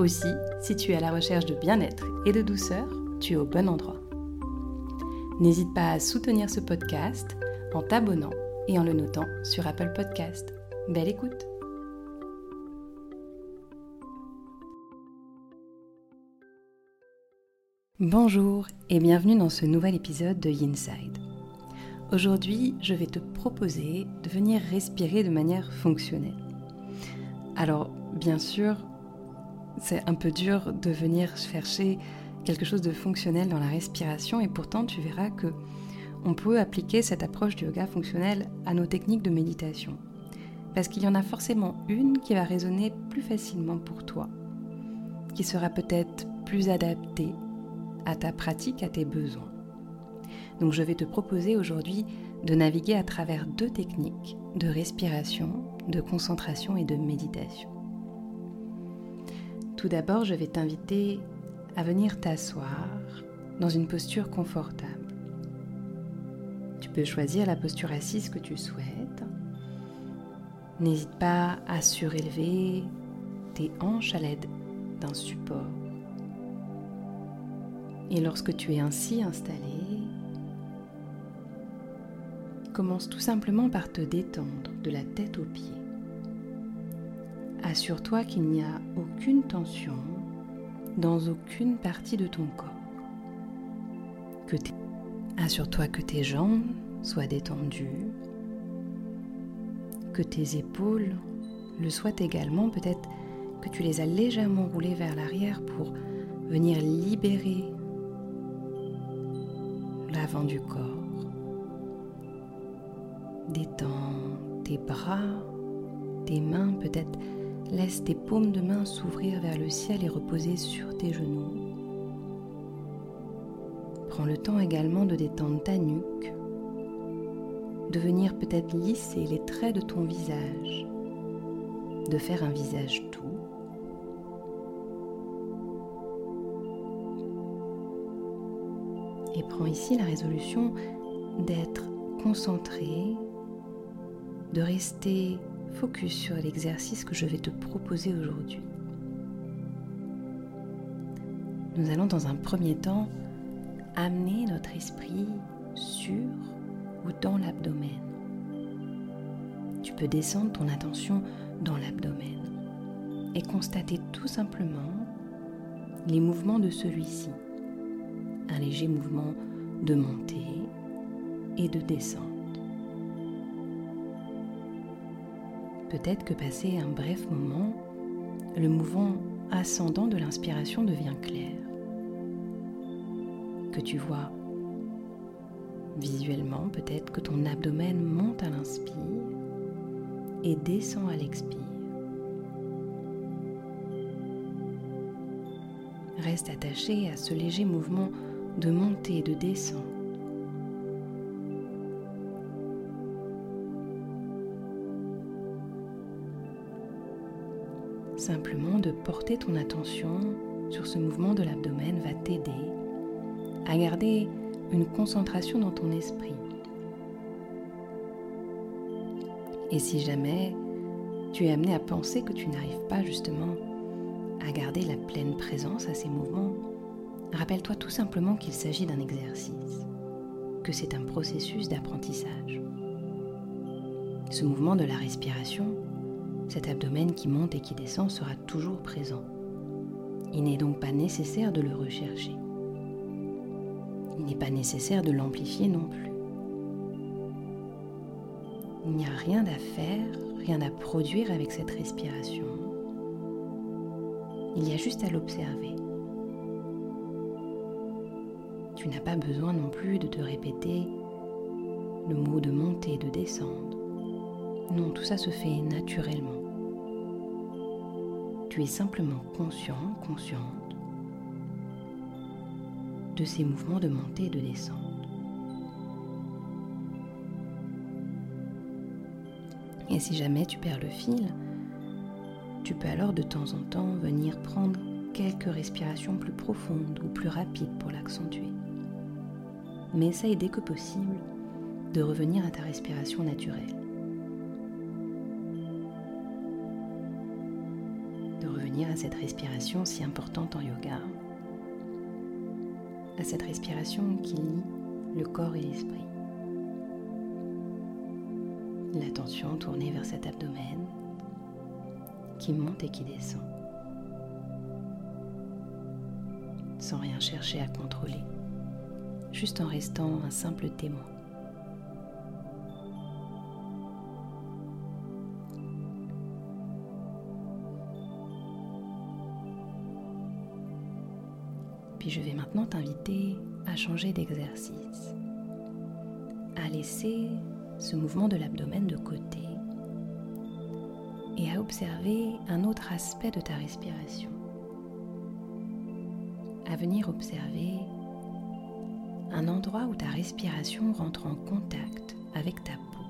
Aussi, si tu es à la recherche de bien-être et de douceur, tu es au bon endroit. N'hésite pas à soutenir ce podcast en t'abonnant et en le notant sur Apple Podcast. Belle écoute Bonjour et bienvenue dans ce nouvel épisode de Yinside. Aujourd'hui, je vais te proposer de venir respirer de manière fonctionnelle. Alors, bien sûr, c'est un peu dur de venir chercher quelque chose de fonctionnel dans la respiration et pourtant tu verras que on peut appliquer cette approche du yoga fonctionnel à nos techniques de méditation. Parce qu'il y en a forcément une qui va résonner plus facilement pour toi, qui sera peut-être plus adaptée à ta pratique, à tes besoins. Donc je vais te proposer aujourd'hui de naviguer à travers deux techniques de respiration, de concentration et de méditation. Tout d'abord, je vais t'inviter à venir t'asseoir dans une posture confortable. Tu peux choisir la posture assise que tu souhaites. N'hésite pas à surélever tes hanches à l'aide d'un support. Et lorsque tu es ainsi installé, commence tout simplement par te détendre de la tête aux pieds. Assure-toi qu'il n'y a aucune tension dans aucune partie de ton corps. Assure-toi que tes jambes soient détendues, que tes épaules le soient également, peut-être que tu les as légèrement roulées vers l'arrière pour venir libérer l'avant du corps. Détends tes bras, tes mains, peut-être Laisse tes paumes de main s'ouvrir vers le ciel et reposer sur tes genoux. Prends le temps également de détendre ta nuque, de venir peut-être lisser les traits de ton visage, de faire un visage doux. Et prends ici la résolution d'être concentré, de rester focus sur l'exercice que je vais te proposer aujourd'hui. Nous allons dans un premier temps amener notre esprit sur ou dans l'abdomen. Tu peux descendre ton attention dans l'abdomen et constater tout simplement les mouvements de celui-ci. Un léger mouvement de montée et de descente. Peut-être que passé un bref moment, le mouvement ascendant de l'inspiration devient clair. Que tu vois visuellement peut-être que ton abdomen monte à l'inspire et descend à l'expire. Reste attaché à ce léger mouvement de montée et de descente Simplement de porter ton attention sur ce mouvement de l'abdomen va t'aider à garder une concentration dans ton esprit. Et si jamais tu es amené à penser que tu n'arrives pas justement à garder la pleine présence à ces mouvements, rappelle-toi tout simplement qu'il s'agit d'un exercice, que c'est un processus d'apprentissage. Ce mouvement de la respiration cet abdomen qui monte et qui descend sera toujours présent. Il n'est donc pas nécessaire de le rechercher. Il n'est pas nécessaire de l'amplifier non plus. Il n'y a rien à faire, rien à produire avec cette respiration. Il y a juste à l'observer. Tu n'as pas besoin non plus de te répéter le mot de monter de descendre. Non, tout ça se fait naturellement. Tu es simplement conscient, consciente de ces mouvements de montée et de descente. Et si jamais tu perds le fil, tu peux alors de temps en temps venir prendre quelques respirations plus profondes ou plus rapides pour l'accentuer. Mais essaye dès que possible de revenir à ta respiration naturelle. À cette respiration si importante en yoga, à cette respiration qui lie le corps et l'esprit. L'attention tournée vers cet abdomen qui monte et qui descend. Sans rien chercher à contrôler, juste en restant un simple témoin. Puis je vais maintenant t'inviter à changer d'exercice, à laisser ce mouvement de l'abdomen de côté et à observer un autre aspect de ta respiration. À venir observer un endroit où ta respiration rentre en contact avec ta peau.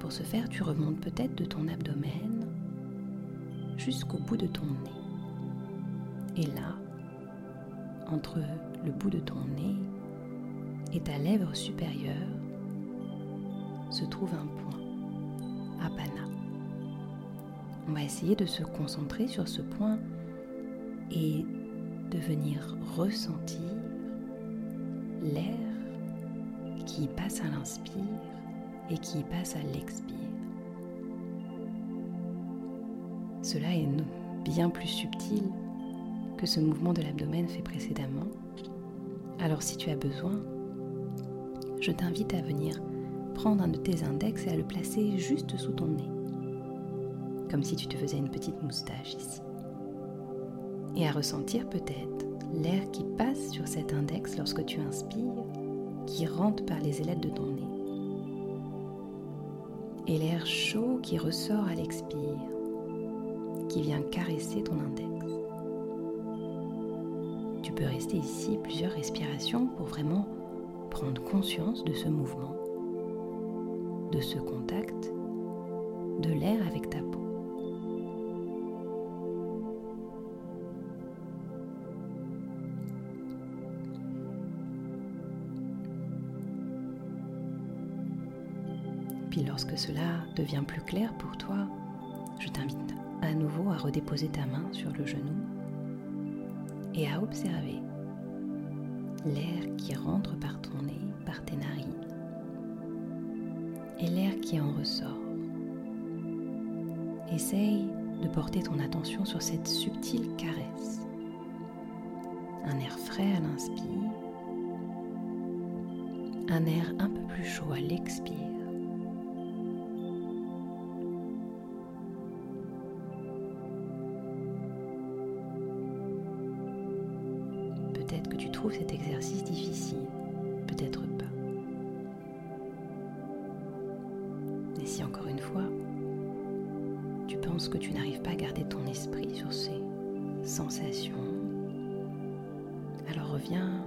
Pour ce faire, tu remontes peut-être de ton abdomen jusqu'au bout de ton nez. Et là, entre le bout de ton nez et ta lèvre supérieure, se trouve un point. Apana. On va essayer de se concentrer sur ce point et de venir ressentir l'air qui passe à l'inspire et qui passe à l'expire. Cela est bien plus subtil ce mouvement de l'abdomen fait précédemment. Alors si tu as besoin, je t'invite à venir prendre un de tes index et à le placer juste sous ton nez, comme si tu te faisais une petite moustache ici. Et à ressentir peut-être l'air qui passe sur cet index lorsque tu inspires, qui rentre par les ailettes de ton nez. Et l'air chaud qui ressort à l'expire, qui vient caresser ton index. Tu peux rester ici plusieurs respirations pour vraiment prendre conscience de ce mouvement de ce contact de l'air avec ta peau. Puis lorsque cela devient plus clair pour toi, je t'invite à nouveau à redéposer ta main sur le genou et à observer l'air qui rentre par ton nez, par tes narines et l'air qui en ressort. Essaye de porter ton attention sur cette subtile caresse. Un air frais à l'inspire, un air un peu plus chaud à l'expire. Tu penses que tu n'arrives pas à garder ton esprit sur ces sensations, alors reviens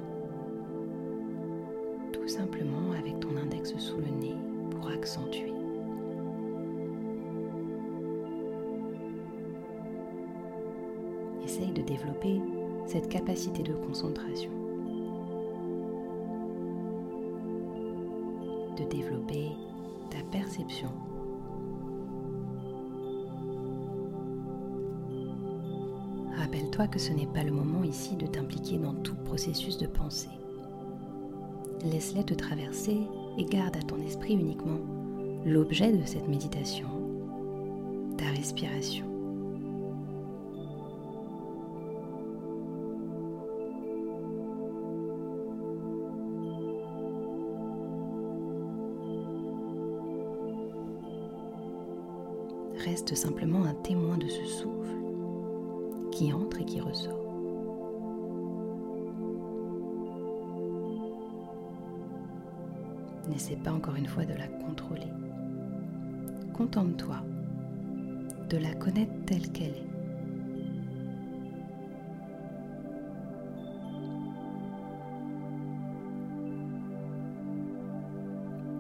tout simplement avec ton index sous le nez pour accentuer. Essaye de développer cette capacité de concentration. De développer ta perception. Rappelle-toi que ce n'est pas le moment ici de t'impliquer dans tout processus de pensée. Laisse-les te traverser et garde à ton esprit uniquement l'objet de cette méditation, ta respiration. reste simplement un témoin de ce souffle qui entre et qui ressort. N'essaie pas encore une fois de la contrôler. Contente-toi de la connaître telle qu'elle est.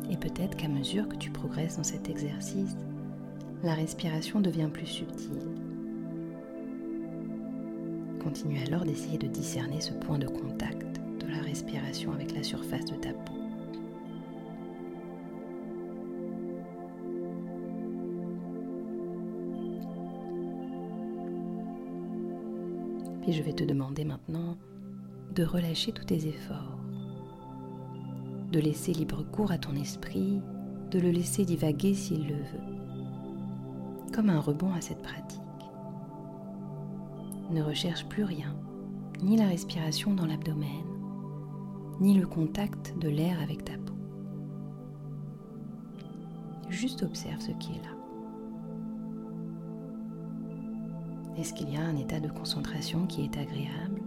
Et peut-être qu'à mesure que tu progresses dans cet exercice, la respiration devient plus subtile. Continue alors d'essayer de discerner ce point de contact de la respiration avec la surface de ta peau. Puis je vais te demander maintenant de relâcher tous tes efforts, de laisser libre cours à ton esprit, de le laisser divaguer s'il le veut, comme un rebond à cette pratique. Ne recherche plus rien, ni la respiration dans l'abdomen, ni le contact de l'air avec ta peau. Juste observe ce qui est là. Est-ce qu'il y a un état de concentration qui est agréable?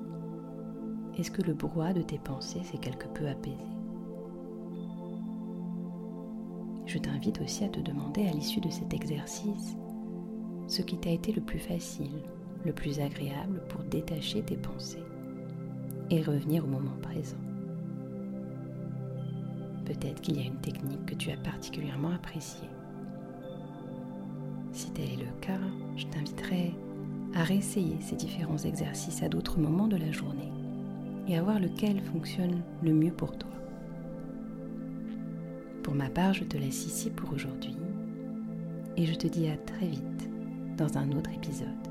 Est-ce que le brouhaha de tes pensées s'est quelque peu apaisé? Je t'invite aussi à te demander à l'issue de cet exercice ce qui t'a été le plus facile, le plus agréable pour détacher tes pensées et revenir au moment présent. Peut-être qu'il y a une technique que tu as particulièrement appréciée. Si tel est le cas, je t'inviterai à réessayer ces différents exercices à d'autres moments de la journée et à voir lequel fonctionne le mieux pour toi. Pour ma part, je te laisse ici pour aujourd'hui et je te dis à très vite dans un autre épisode.